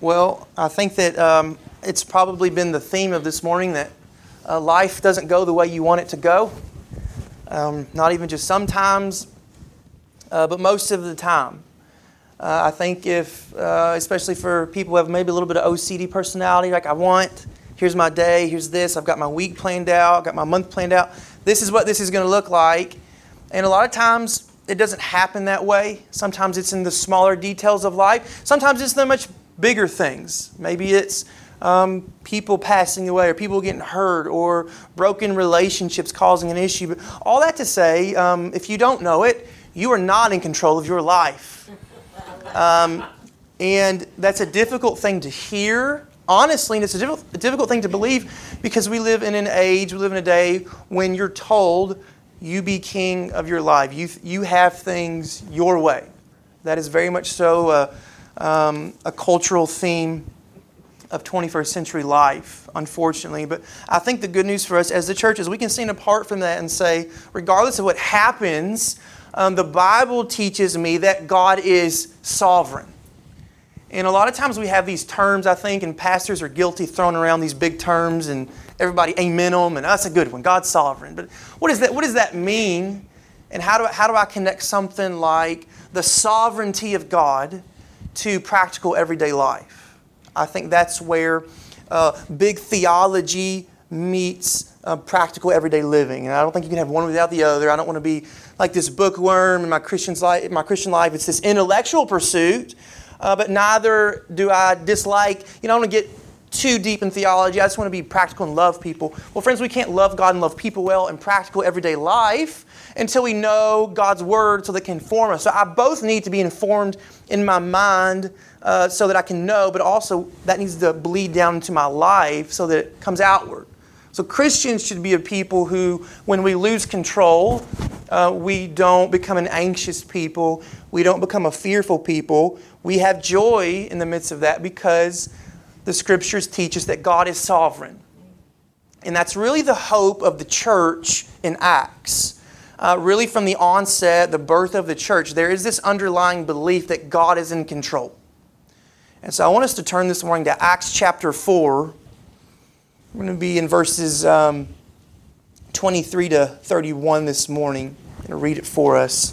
Well, I think that um, it's probably been the theme of this morning that uh, life doesn't go the way you want it to go. Um, not even just sometimes, uh, but most of the time. Uh, I think if, uh, especially for people who have maybe a little bit of OCD personality, like I want, here's my day, here's this, I've got my week planned out, I've got my month planned out, this is what this is going to look like. And a lot of times it doesn't happen that way. Sometimes it's in the smaller details of life. Sometimes it's the much bigger things. Maybe it's um, people passing away or people getting hurt or broken relationships causing an issue. But all that to say, um, if you don't know it, you are not in control of your life. Um, and that's a difficult thing to hear, honestly, and it's a difficult, a difficult thing to believe because we live in an age, we live in a day when you're told you be king of your life. You, you have things your way. That is very much so. Uh, um, a cultural theme of 21st century life, unfortunately. But I think the good news for us as the church is we can stand apart from that and say, regardless of what happens, um, the Bible teaches me that God is sovereign. And a lot of times we have these terms, I think, and pastors are guilty throwing around these big terms, and everybody amen them, and that's a good one. God's sovereign. But what, is that, what does that mean? And how do, I, how do I connect something like the sovereignty of God to practical everyday life. I think that's where uh, big theology meets uh, practical everyday living. And I don't think you can have one without the other. I don't want to be like this bookworm in my Christian's life. My Christian life, it's this intellectual pursuit, uh, but neither do I dislike. You know, I want to get too deep in theology. I just want to be practical and love people. Well, friends, we can't love God and love people well in practical everyday life until we know God's word so that can inform us. So I both need to be informed in my mind uh, so that I can know, but also that needs to bleed down into my life so that it comes outward. So Christians should be a people who, when we lose control, uh, we don't become an anxious people. We don't become a fearful people. We have joy in the midst of that because the scriptures teach us that God is sovereign. And that's really the hope of the church in Acts uh, really from the onset, the birth of the church, there is this underlying belief that God is in control. And so I want us to turn this morning to Acts chapter 4. We're going to be in verses um, 23 to 31 this morning. To read it for us.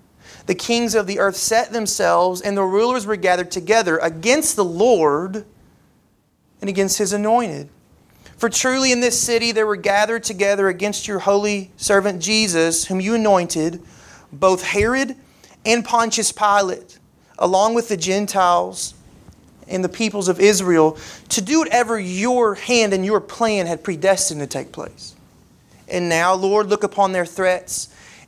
The kings of the earth set themselves, and the rulers were gathered together against the Lord and against his anointed. For truly in this city there were gathered together against your holy servant Jesus, whom you anointed, both Herod and Pontius Pilate, along with the Gentiles and the peoples of Israel, to do whatever your hand and your plan had predestined to take place. And now, Lord, look upon their threats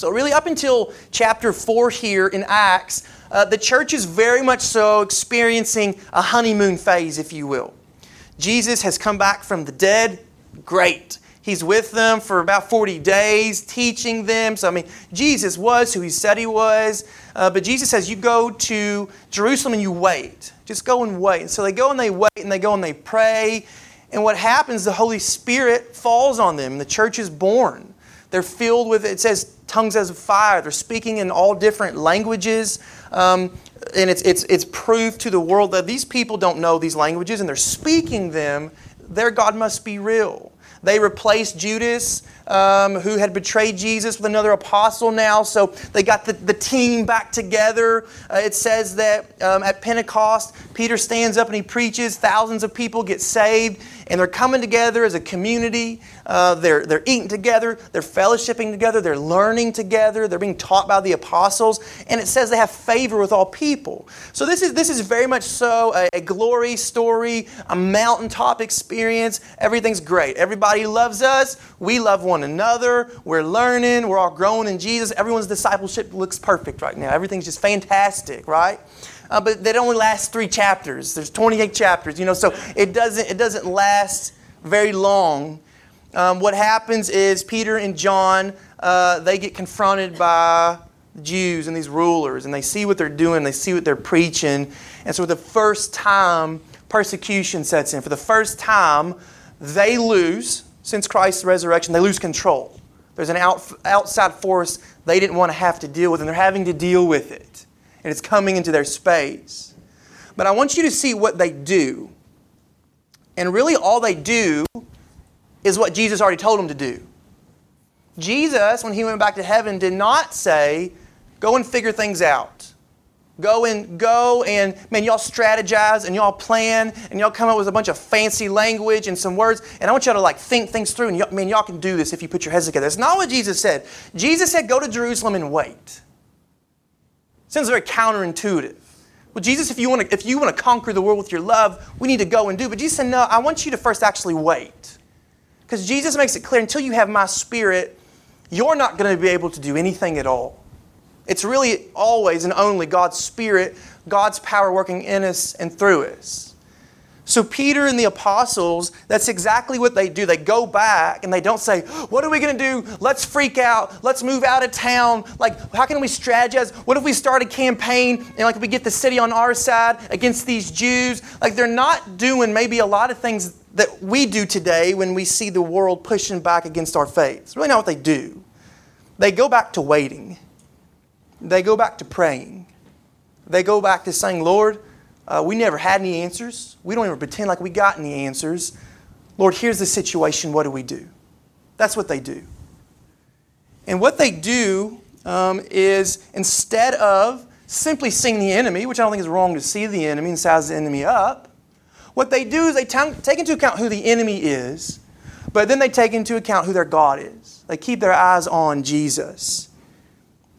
So, really, up until chapter 4 here in Acts, uh, the church is very much so experiencing a honeymoon phase, if you will. Jesus has come back from the dead. Great. He's with them for about 40 days, teaching them. So, I mean, Jesus was who he said he was. Uh, but Jesus says, You go to Jerusalem and you wait. Just go and wait. And so they go and they wait and they go and they pray. And what happens, the Holy Spirit falls on them. The church is born. They're filled with, it says, tongues as of fire. They're speaking in all different languages. Um, and it's, it's, it's proof to the world that these people don't know these languages and they're speaking them. Their God must be real. They replaced Judas, um, who had betrayed Jesus, with another apostle now. So they got the, the team back together. Uh, it says that um, at Pentecost, Peter stands up and he preaches. Thousands of people get saved. And they're coming together as a community. Uh, they're, they're eating together, they're fellowshipping together, they're learning together, they're being taught by the apostles, and it says they have favor with all people. So this is, this is very much so a, a glory story, a mountaintop experience. Everything's great. Everybody loves us. We love one another. We're learning. We're all growing in Jesus. Everyone's discipleship looks perfect right now. Everything's just fantastic, right? Uh, but that only lasts three chapters. There's 28 chapters, you know, so it doesn't, it doesn't last very long. Um, what happens is Peter and John, uh, they get confronted by the Jews and these rulers, and they see what they're doing, they see what they're preaching. And so, for the first time, persecution sets in. For the first time, they lose, since Christ's resurrection, they lose control. There's an out, outside force they didn't want to have to deal with, and they're having to deal with it and it's coming into their space. But I want you to see what they do. And really, all they do is what Jesus already told them to do. Jesus, when he went back to heaven, did not say, Go and figure things out. Go and go and man, y'all strategize and y'all plan and y'all come up with a bunch of fancy language and some words. And I want y'all to like think things through. And y'all, man, y'all can do this if you put your heads together. That's not what Jesus said. Jesus said, "Go to Jerusalem and wait." Sounds very counterintuitive. Well, Jesus, if you want to, if you want to conquer the world with your love, we need to go and do. But Jesus said, no, I want you to first actually wait. Because Jesus makes it clear until you have my spirit, you're not going to be able to do anything at all. It's really always and only God's spirit, God's power working in us and through us. So, Peter and the apostles, that's exactly what they do. They go back and they don't say, What are we going to do? Let's freak out. Let's move out of town. Like, how can we strategize? What if we start a campaign and, like, we get the city on our side against these Jews? Like, they're not doing maybe a lot of things that we do today when we see the world pushing back against our faith. It's really not what they do. They go back to waiting, they go back to praying, they go back to saying, Lord, uh, we never had any answers. We don't even pretend like we got any answers. Lord, here's the situation. What do we do? That's what they do. And what they do um, is instead of simply seeing the enemy, which I don't think is wrong to see the enemy and size the enemy up, what they do is they t- take into account who the enemy is, but then they take into account who their God is. They keep their eyes on Jesus.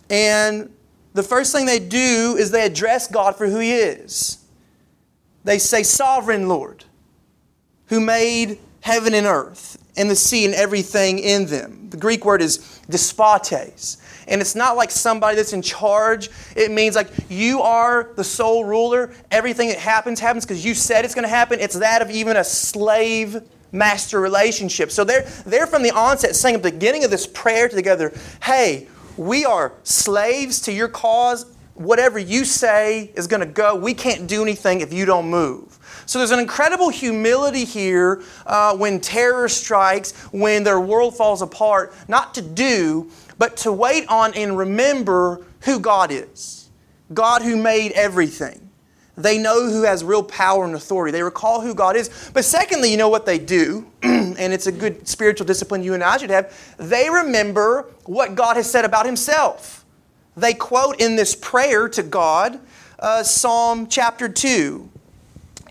And the first thing they do is they address God for who He is. They say, Sovereign Lord, who made heaven and earth and the sea and everything in them. The Greek word is despotes. And it's not like somebody that's in charge. It means like you are the sole ruler. Everything that happens happens because you said it's going to happen. It's that of even a slave master relationship. So they're, they're from the onset saying at the beginning of this prayer together, hey, we are slaves to your cause whatever you say is going to go. We can't do anything if you don't move. So there's an incredible humility here uh, when terror strikes, when their world falls apart, not to do, but to wait on and remember who God is God who made everything. They know who has real power and authority. They recall who God is. But secondly, you know what they do, and it's a good spiritual discipline you and I should have. They remember what God has said about Himself they quote in this prayer to God uh, Psalm chapter 2.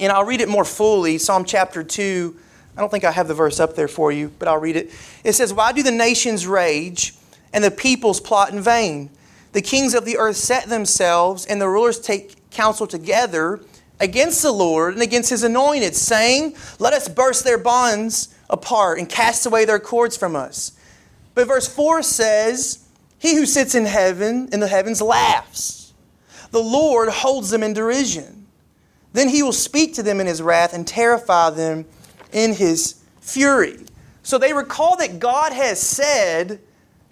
And I'll read it more fully. Psalm chapter 2. I don't think I have the verse up there for you, but I'll read it. It says, Why do the nations rage and the peoples plot in vain? The kings of the earth set themselves, and the rulers take counsel together against the Lord and against his anointed, saying, Let us burst their bonds apart and cast away their cords from us. But verse 4 says, he who sits in heaven, in the heavens, laughs. The Lord holds them in derision. Then he will speak to them in his wrath and terrify them in his fury. So they recall that God has said,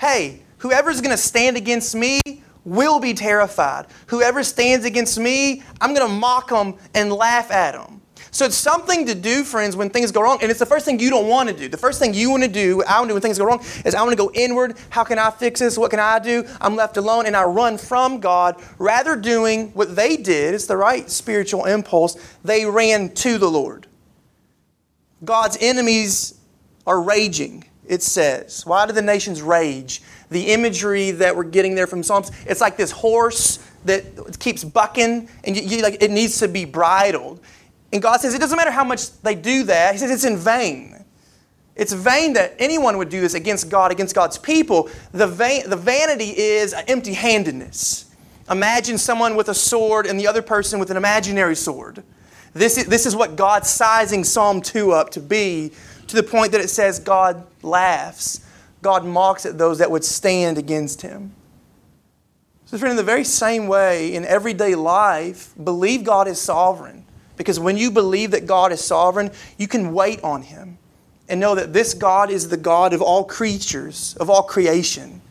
hey, whoever's going to stand against me will be terrified. Whoever stands against me, I'm going to mock them and laugh at them. So it's something to do, friends, when things go wrong. And it's the first thing you don't want to do. The first thing you want to do, I want to do when things go wrong, is I want to go inward. How can I fix this? What can I do? I'm left alone and I run from God rather doing what they did. It's the right spiritual impulse. They ran to the Lord. God's enemies are raging, it says. Why do the nations rage? The imagery that we're getting there from Psalms, it's like this horse that keeps bucking and you, you, like, it needs to be bridled And God says it doesn't matter how much they do that. He says it's in vain. It's vain that anyone would do this against God, against God's people. The, the vanity is empty handedness. Imagine someone with a sword and the other person with an imaginary sword. This is, this is what God's sizing Psalm 2 up to be, to the point that it says God laughs. God mocks at those that would stand against him. So, friend, in the very same way, in everyday life, believe God is sovereign. Because when you believe that God is sovereign, you can wait on Him and know that this God is the God of all creatures, of all creation.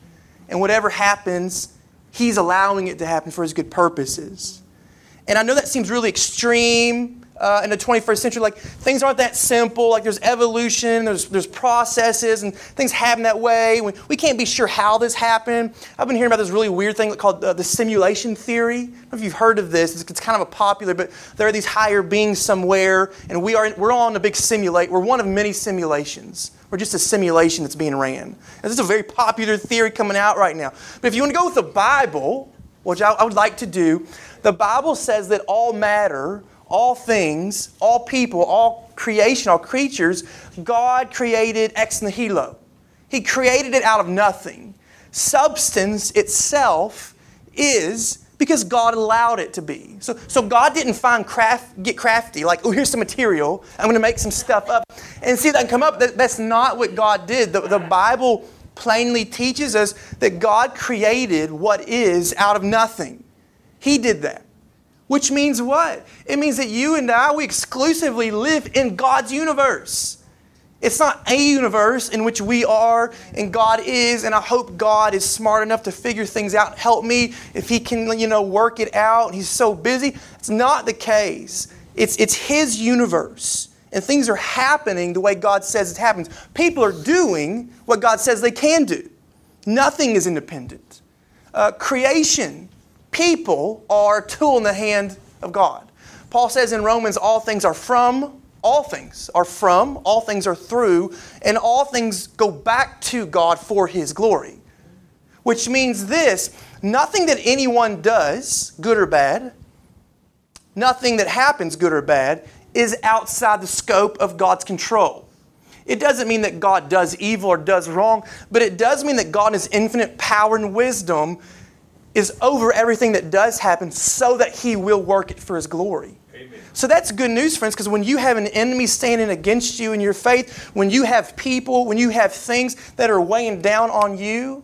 And whatever happens, He's allowing it to happen for His good purposes. And I know that seems really extreme uh, in the 21st century. Like things aren't that simple. Like there's evolution, there's, there's processes, and things happen that way. We, we can't be sure how this happened. I've been hearing about this really weird thing called uh, the simulation theory. I don't know if you've heard of this. It's, it's, kind of a popular, but there are these higher beings somewhere, and we are we're all in a big simulate. We're one of many simulations. We're just a simulation that's being ran. And this is a very popular theory coming out right now. But if you want to go with the Bible, which I, I would like to do, the Bible says that all matter all things, all people, all creation, all creatures, God created ex nihilo. He created it out of nothing. Substance itself is because God allowed it to be. So, so God didn't find craft, get crafty, like, oh, here's some material, I'm going to make some stuff up and see if that can come up. That, that's not what God did. The, the Bible plainly teaches us that God created what is out of nothing. He did that. Which means what? It means that you and I, we exclusively live in God's universe. It's not a universe in which we are and God is, and I hope God is smart enough to figure things out, help me if He can, you know, work it out. He's so busy. It's not the case. It's, it's His universe, and things are happening the way God says it happens. People are doing what God says they can do. Nothing is independent. Uh, creation people are a tool in the hand of God. Paul says in Romans, all things are from, all things are from, all things are through, and all things go back to God for His glory. Which means this nothing that anyone does, good or bad, nothing that happens, good or bad, is outside the scope of God's control. It doesn't mean that God does evil or does wrong, but it does mean that God, has infinite power and wisdom, is over everything that does happen so that He will work it for His glory. Amen. So that's good news, friends, because when you have an enemy standing against you in your faith, when you have people, when you have things that are weighing down on you,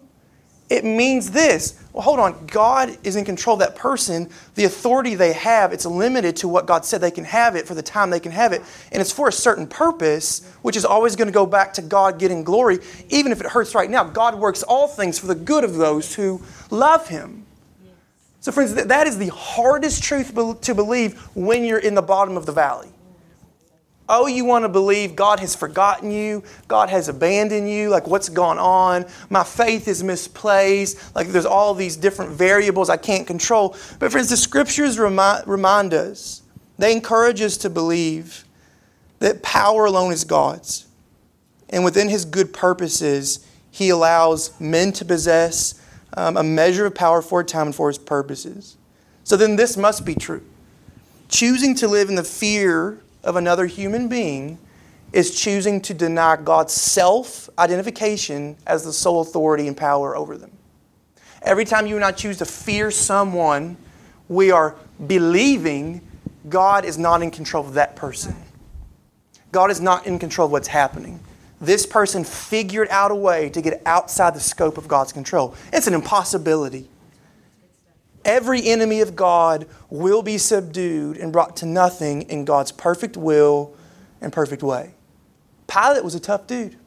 it means this. Well, hold on. God is in control of that person. The authority they have, it's limited to what God said they can have it for the time they can have it. And it's for a certain purpose, which is always going to go back to God getting glory, even if it hurts right now. God works all things for the good of those who love Him. So, friends, that is the hardest truth to believe when you're in the bottom of the valley. Oh, you want to believe God has forgotten you, God has abandoned you, like what's gone on, my faith is misplaced, like there's all these different variables I can't control. But, friends, the scriptures remind, remind us, they encourage us to believe that power alone is God's. And within His good purposes, He allows men to possess um, a measure of power for a time and for his purposes. So then this must be true. Choosing to live in the fear of another human being is choosing to deny God's self identification as the sole authority and power over them. Every time you and I choose to fear someone, we are believing God is not in control of that person. God is not in control of what's happening this person figured out a way to get outside the scope of God's control. It's an impossibility. Every enemy of God will be subdued and brought to nothing in God's perfect will and perfect way. Pilate was a tough dude.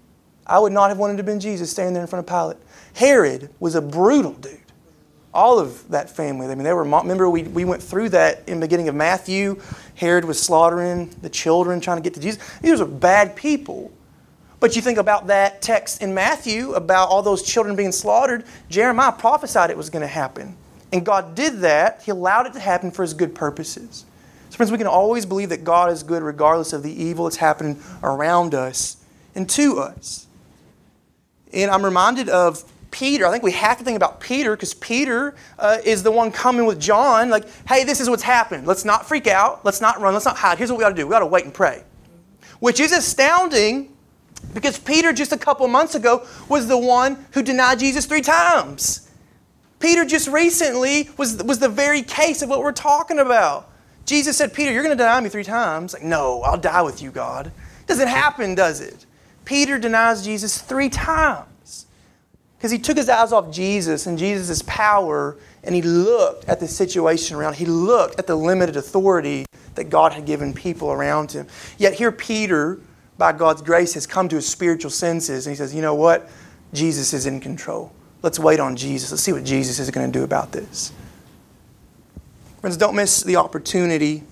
I would not have wanted to have been Jesus standing there in front of Pilate. Herod was a brutal dude. All of that family. I mean, they were. Remember, we, we went through that in the beginning of Matthew. Herod was slaughtering the children, trying to get to Jesus. These were bad people. But you think about that text in Matthew about all those children being slaughtered, Jeremiah prophesied it was going to happen. And God did that. He allowed it to happen for His good purposes. So, friends, we can always believe that God is good regardless of the evil that's happening around us and to us. And I'm reminded of Peter, I think we have to think about Peter because Peter uh, is the one coming with John, like, hey, this is what's happened. Let's not freak out. Let's not run. Let's not hide. Here's what we got to do we got to wait and pray. Which is astounding because Peter, just a couple months ago, was the one who denied Jesus three times. Peter just recently was, was the very case of what we're talking about. Jesus said, Peter, you're going to deny me three times. Like, no, I'll die with you, God. Doesn't happen, does it? Peter denies Jesus three times because he took his eyes off Jesus and Jesus' power and he looked at the situation around. He looked at the limited authority that God had given people around him. Yet here, Peter, by God's grace, has come to his spiritual senses and he says, You know what? Jesus is in control. Let's wait on Jesus. Let's see what Jesus is going to do about this. Friends, don't miss the opportunity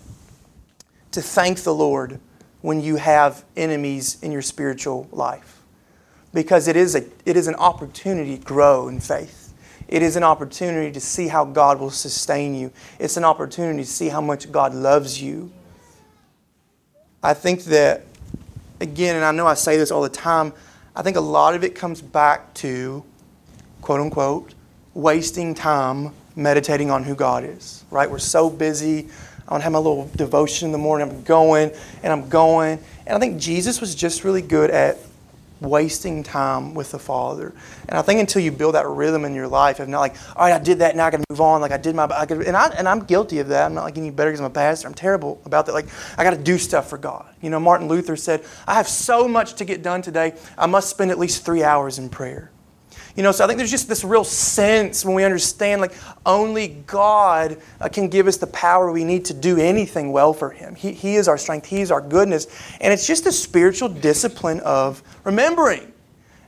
to thank the Lord when you have enemies in your spiritual life. Because it is, a, it is an opportunity to grow in faith. It is an opportunity to see how God will sustain you. It's an opportunity to see how much God loves you. I think that, again, and I know I say this all the time, I think a lot of it comes back to, quote unquote, wasting time meditating on who God is, right? We're so busy I want to have my little devotion in the morning. I'm going and I'm going. And I think Jesus was just really good at wasting time with the Father. And I think until you build that rhythm in your life of not like, all right, I did that, now I got to move on. Like I did my, I could, and I and I'm guilty of that. I'm not like any better because I'm a pastor. I'm terrible about that. Like I got to do stuff for God. You know, Martin Luther said, I have so much to get done today. I must spend at least three hours in prayer. You know, so I think there's just this real sense when we understand like only God uh, can give us the power we need to do anything well for Him. He, he is our strength, He is our goodness. And it's just a spiritual discipline of remembering.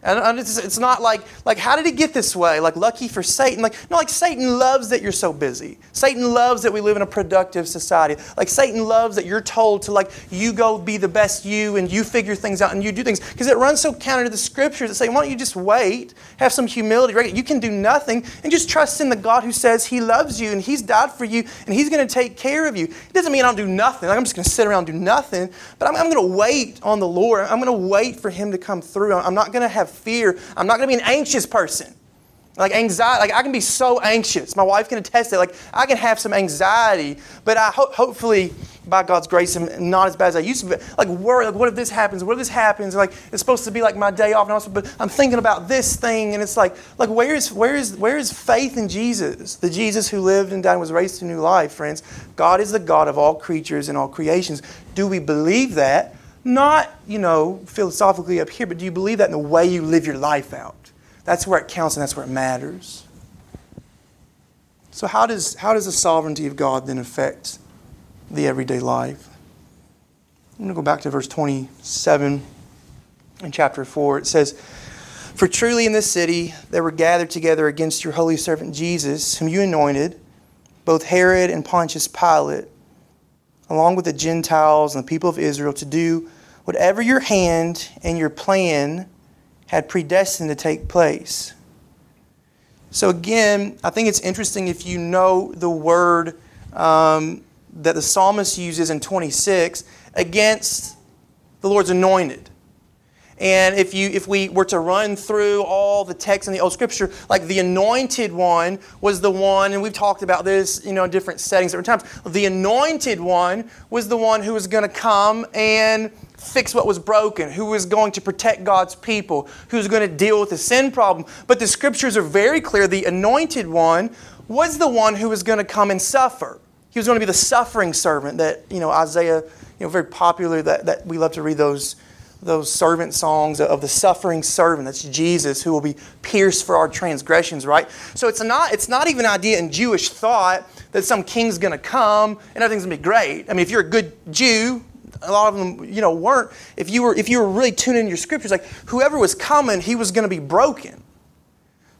And it's, not like, like, how did he get this way? Like, lucky for Satan. Like, no, like, Satan loves that you're so busy. Satan loves that we live in a productive society. Like, Satan loves that you're told to, like, you go be the best you and you figure things out and you do things. Because it runs so counter to the scriptures that say, why don't you just wait, have some humility, right? You can do nothing and just trust in the God who says he loves you and he's died for you and he's going to take care of you. It doesn't mean I don't do nothing. Like, I'm just going to sit around and do nothing. But I'm, I'm going to wait on the Lord. I'm going to wait for him to come through. I'm not going to have fear. I'm not going to be an anxious person. Like anxiety, like I can be so anxious. My wife can attest that. Like I can have some anxiety, but I ho- hopefully by God's grace I'm not as bad as I used to be. Like worry, like what if this happens? What if this happens? Like it's supposed to be like my day off, and but I'm thinking about this thing, and it's like, like where is where is where is faith in Jesus? The Jesus who lived and died and was raised to new life, friends. God is the God of all creatures and all creations. Do we believe that? Not, you know, philosophically up here, but do you believe that in the way you live your life out? That's where it counts and that's where it matters. So, how does, how does the sovereignty of God then affect the everyday life? I'm going to go back to verse 27 in chapter 4. It says, For truly in this city they were gathered together against your holy servant Jesus, whom you anointed, both Herod and Pontius Pilate, along with the Gentiles and the people of Israel, to do whatever your hand and your plan had predestined to take place. So, again, I think it's interesting if you know the word um, that the psalmist uses in 26 against the Lord's anointed. And if you if we were to run through all the texts in the old scripture, like the anointed one was the one, and we've talked about this, you know, in different settings different times. The anointed one was the one who was going to come and fix what was broken, who was going to protect God's people, who's going to deal with the sin problem. But the scriptures are very clear. The anointed one was the one who was going to come and suffer. He was going to be the suffering servant that, you know, Isaiah, you know, very popular that, that we love to read those those servant songs of the suffering servant. That's Jesus who will be pierced for our transgressions, right? So it's not, it's not even an idea in Jewish thought that some king's going to come and everything's going to be great. I mean, if you're a good Jew, a lot of them, you know, weren't. If you were, if you were really tuning in your scriptures, like whoever was coming, he was going to be broken.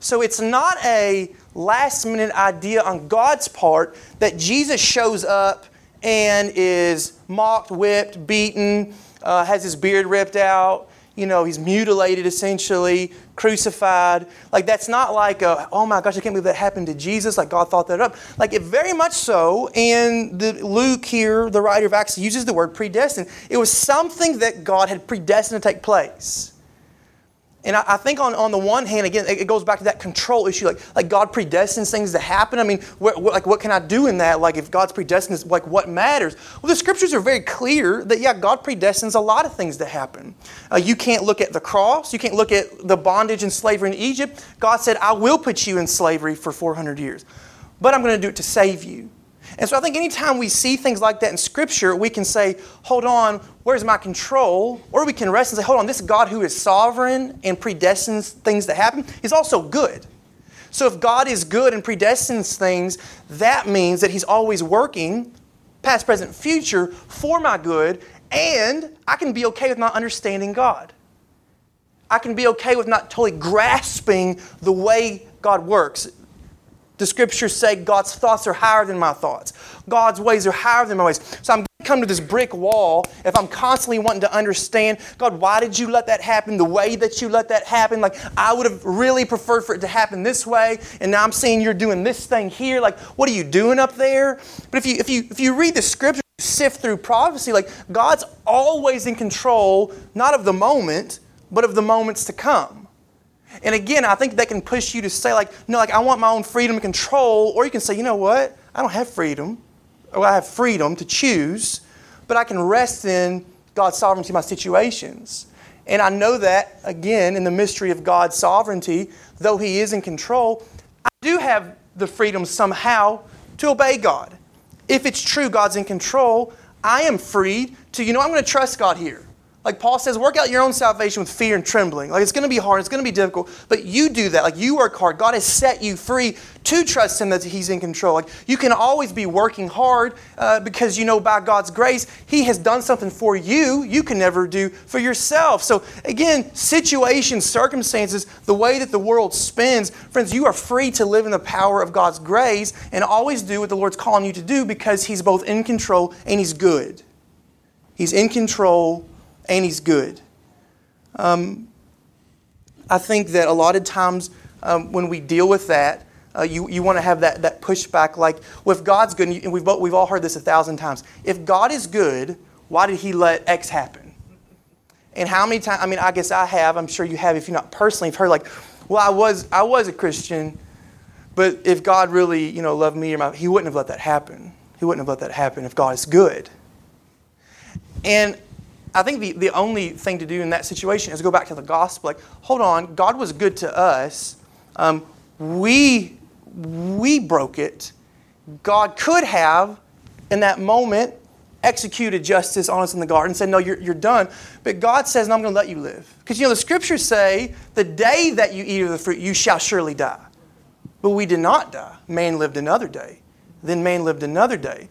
So it's not a last minute idea on God's part that Jesus shows up and is mocked, whipped, beaten, uh, has his beard ripped out, you know, he's mutilated essentially, crucified. Like, that's not like, a, oh my gosh, I can't believe that happened to Jesus. Like, God thought that up. Like, it very much so, and the, Luke here, the writer of Acts, uses the word predestined. It was something that God had predestined to take place. And I, I, think on, on the one hand, again, it, it, goes back to that control issue. Like, like God predestines things to happen. I mean, what, what, like what can I do in that? Like if God's predestined, like what matters? Well, the scriptures are very clear that, yeah, God predestines a lot of things to happen. Uh, you can't look at the cross. You can't look at the bondage and slavery in Egypt. God said, I will put you in slavery for 400 years. But I'm going to do it to save you. And so I think anytime we see things like that in Scripture, we can say, hold on, where's my control? Or we can rest and say, hold on, this God who is sovereign and predestines things to happen is also good. So if God is good and predestines things, that means that He's always working, past, present, future, for my good, and I can be okay with not understanding God. I can be okay with not totally grasping the way God works. The scriptures say God's thoughts are higher than my thoughts. God's ways are higher than my ways. So I'm going to come to this brick wall if I'm constantly wanting to understand, God, why did you let that happen the way that you let that happen? Like, I would have really preferred for it to happen this way, and now I'm seeing you're doing this thing here. Like, what are you doing up there? But if you, if you, if you read the scripture, sift through prophecy, like, God's always in control, not of the moment, but of the moments to come. And again, I think that can push you to say, like, no, like, I want my own freedom and control. Or you can say, you know what? I don't have freedom. Or I have freedom to choose, but I can rest in God's sovereignty in my situations. And I know that, again, in the mystery of God's sovereignty, though He is in control, I do have the freedom somehow to obey God. If it's true God's in control, I am free to, you know, I'm going to trust God here. Like Paul says, work out your own salvation with fear and trembling. Like it's going to be hard, it's going to be difficult, but you do that. Like you work hard. God has set you free to trust Him that He's in control. Like you can always be working hard uh, because you know by God's grace, He has done something for you you can never do for yourself. So again, situations, circumstances, the way that the world spins, friends, you are free to live in the power of God's grace and always do what the Lord's calling you to do because He's both in control and He's good. He's in control and He's good. Um, I think that a lot of times um, when we deal with that, uh, you, you want to have that, that pushback like, well, if God's good, and we've, we've all heard this a thousand times, if God is good, why did He let X happen? And how many times, I mean, I guess I have, I'm sure you have, if you're not personally, you've heard like, well, I was, I was a Christian, but if God really, you know, loved me, or my, He wouldn't have let that happen. He wouldn't have let that happen if God is good. And I think the, the only thing to do in that situation is go back to the gospel. Like, hold on, God was good to us. Um, we, we broke it. God could have, in that moment, executed justice on us in the garden said, No, you're, you're done. But God says, No, I'm going to let you live. Because, you know, the scriptures say, The day that you eat of the fruit, you shall surely die. But we did not die. Man lived another day. Then man lived another day.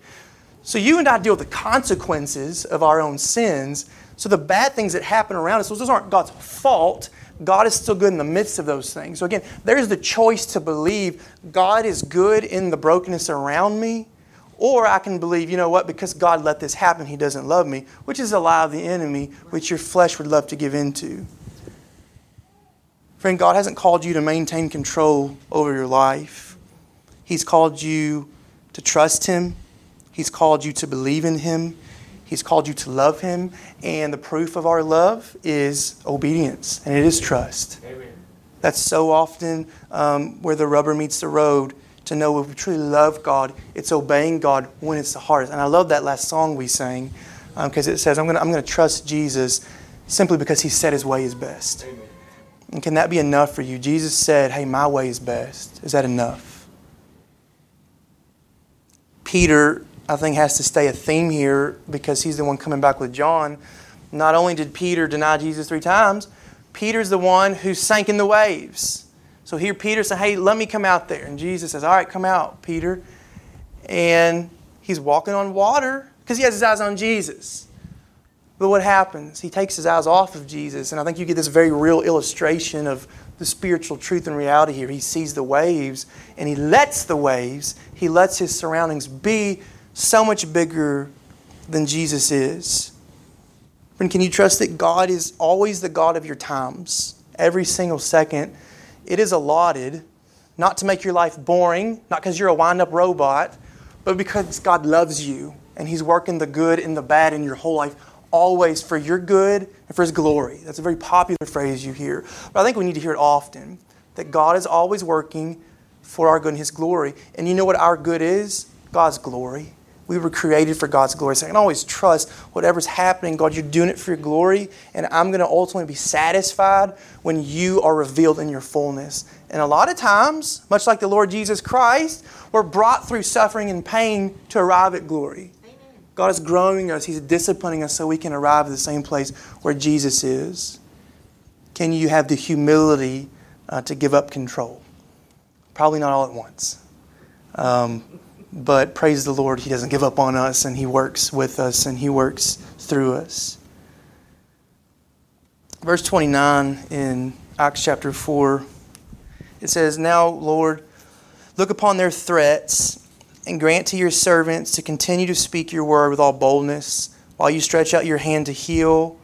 So you and I deal with the consequences of our own sins. So the bad things that happen around us, those aren't God's fault. God is still good in the midst of those things. So again, there's the choice to believe God is good in the brokenness around me, or I can believe, you know what, because God let this happen, He doesn't love me, which is a lie of the enemy, which your flesh would love to give into. Friend, God hasn't called you to maintain control over your life. He's called you to trust Him He's called you to believe in Him. He's called you to love Him. And the proof of our love is obedience, and it is trust. Amen. That's so often um, where the rubber meets the road to know if we truly love God, it's obeying God when it's the hardest. And I love that last song we sang because um, it says, I'm going to I'm to trust Jesus simply because He said His way is best. Amen. And can that be enough for you? Jesus said, Hey, my way is best. Is that enough? Peter I think has to stay a theme here because he's the one coming back with John. Not only did Peter deny Jesus three times, Peter's the one who sank in the waves. So here Peter said, Hey, let me come out there. And Jesus says, All right, come out, Peter. And he's walking on water because he has his eyes on Jesus. But what happens? He takes his eyes off of Jesus. And I think you get this very real illustration of the spiritual truth and reality here. He sees the waves and he lets the waves, he lets his surroundings be so much bigger than Jesus is. Friend, can you trust that God is always the God of your times? Every single second, it is allotted not to make your life boring, not because you're a wind up robot, but because God loves you and He's working the good and the bad in your whole life always for your good and for His glory. That's a very popular phrase you hear. But I think we need to hear it often that God is always working for our good and His glory. And you know what our good is? God's glory. We were created for God's glory. So I can always trust whatever's happening, God, you're doing it for your glory, and I'm going to ultimately be satisfied when you are revealed in your fullness. And a lot of times, much like the Lord Jesus Christ, we're brought through suffering and pain to arrive at glory. God is growing us, He's disciplining us so we can arrive at the same place where Jesus is. Can you have the humility uh, to give up control? Probably not all at once. Um, but praise the Lord, He doesn't give up on us and He works with us and He works through us. Verse 29 in Acts chapter 4, it says, Now, Lord, look upon their threats and grant to your servants to continue to speak your word with all boldness while you stretch out your hand to heal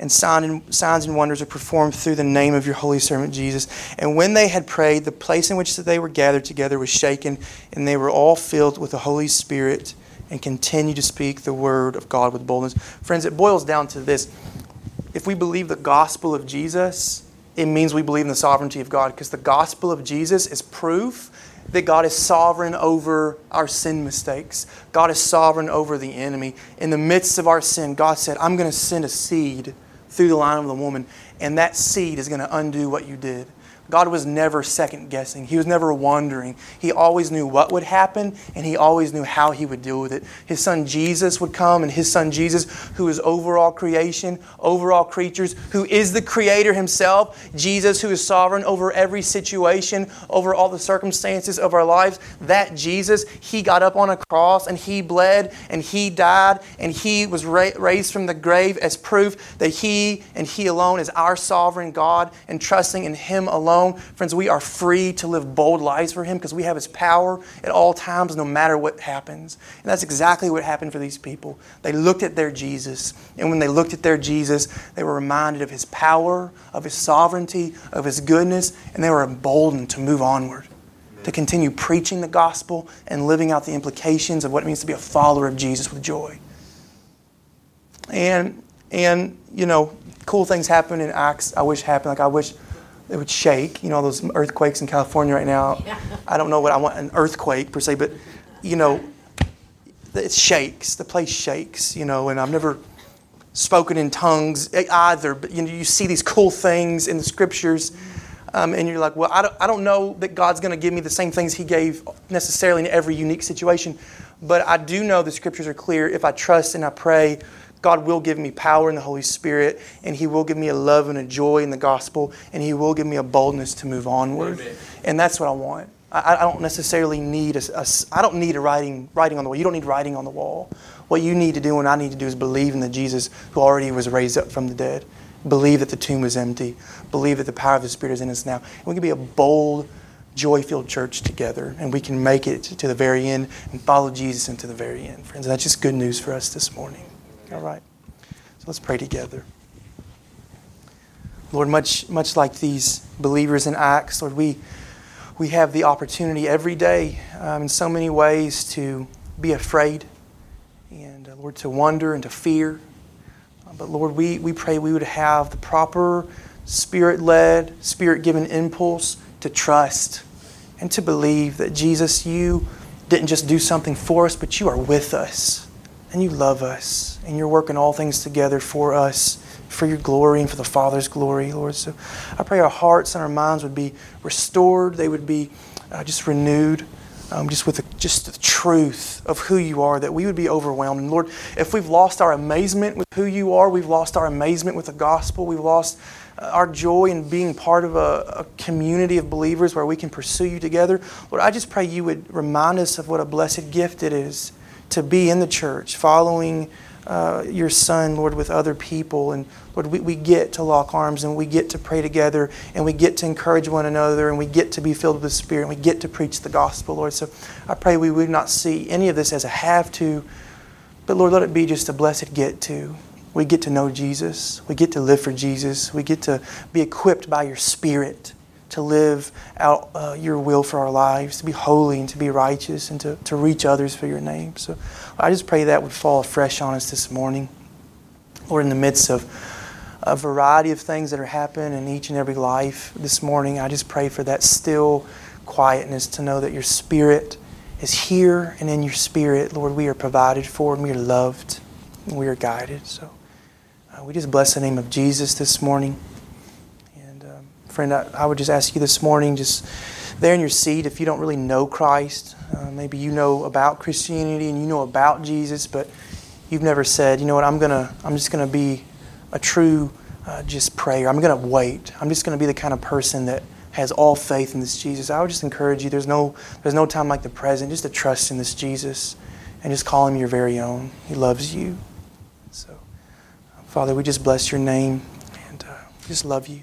and signs and wonders are performed through the name of your holy servant Jesus. And when they had prayed, the place in which they were gathered together was shaken, and they were all filled with the Holy Spirit and continued to speak the word of God with boldness. Friends, it boils down to this. If we believe the gospel of Jesus, it means we believe in the sovereignty of God because the gospel of Jesus is proof that God is sovereign over our sin mistakes. God is sovereign over the enemy. In the midst of our sin, God said, I'm going to send a seed through the line of the woman, and that seed is going to undo what you did. God was never second guessing. He was never wondering. He always knew what would happen and he always knew how he would deal with it. His son Jesus would come and his son Jesus, who is over all creation, over all creatures, who is the creator himself, Jesus, who is sovereign over every situation, over all the circumstances of our lives, that Jesus, he got up on a cross and he bled and he died and he was ra- raised from the grave as proof that he and he alone is our sovereign God and trusting in him alone alone. Friends, we are free to live bold lives for Him because we have His power at all times, no matter what happens. And that's exactly what happened for these people. They looked at their Jesus, and when they looked at their Jesus, they were reminded of His power, of His sovereignty, of His goodness, and they were emboldened to move onward to continue preaching the gospel and living out the implications of what it means to be a follower of Jesus with joy. And and you know, cool things happen in Acts. I wish happened. Like I wish it would shake. You know, those earthquakes in California right now. Yeah. I don't know what I want an earthquake per se, but you know, it shakes. The place shakes. You know, and I've never spoken in tongues either. But you know, you see these cool things in the scriptures. Um, and you're like, well, I don't, I don't know that God's going to give me the same things He gave necessarily in every unique situation, but I do know the scriptures are clear. If I trust and I pray, God will give me power in the Holy Spirit, and He will give me a love and a joy in the gospel, and He will give me a boldness to move onward. Amen. And that's what I want. I, I don't necessarily need a, a, I don't need a writing, writing on the wall. You don't need writing on the wall. What you need to do and I need to do is believe in the Jesus who already was raised up from the dead. Believe that the tomb was empty. Believe that the power of the Spirit is in us now. And we can be a bold, joy filled church together, and we can make it to the very end and follow Jesus into the very end, friends. And that's just good news for us this morning. All right. So let's pray together. Lord, much, much like these believers in Acts, Lord, we, we have the opportunity every day um, in so many ways to be afraid and, uh, Lord, to wonder and to fear. Uh, but, Lord, we, we pray we would have the proper spirit led, spirit given impulse to trust and to believe that, Jesus, you didn't just do something for us, but you are with us and you love us, and you're working all things together for us, for your glory and for the Father's glory, Lord. So I pray our hearts and our minds would be restored, they would be uh, just renewed. Um, just with the, just the truth of who you are, that we would be overwhelmed. And Lord, if we've lost our amazement with who you are, we've lost our amazement with the gospel, we've lost uh, our joy in being part of a, a, community of believers where we can pursue you together. Lord, I just pray you would remind us of what a blessed gift it is to be in the church, following uh, your son, Lord, with other people. And Lord, we, we get to lock arms and we get to pray together and we get to encourage one another and we get to be filled with the Spirit and we get to preach the gospel, Lord. So I pray we would not see any of this as a have to, but Lord, let it be just a blessed get to. We get to know Jesus. We get to live for Jesus. We get to be equipped by your Spirit to live out uh, your will for our lives, to be holy and to be righteous and to, to reach others for your name. So I just pray that would fall fresh on us this morning. Lord, in the midst of a variety of things that are happening in each and every life this morning, I just pray for that still quietness to know that your Spirit is here, and in your Spirit, Lord, we are provided for and we are loved and we are guided. So uh, we just bless the name of Jesus this morning. Friend, I, I, would just ask you this morning, just there in your seat, if you don't really know Christ, uh, maybe you know about Christianity and you know about Jesus, but you've never said, you know what, I'm gonna, I'm just gonna be a true uh, just prayer. I'm to wait. I'm just to be the kind of person that has all faith in this Jesus. I would just encourage you. There's no there's no time like the present. Just to trust in this Jesus and just call him your very own. He loves you. So, Father, we just bless your name and uh, just love you.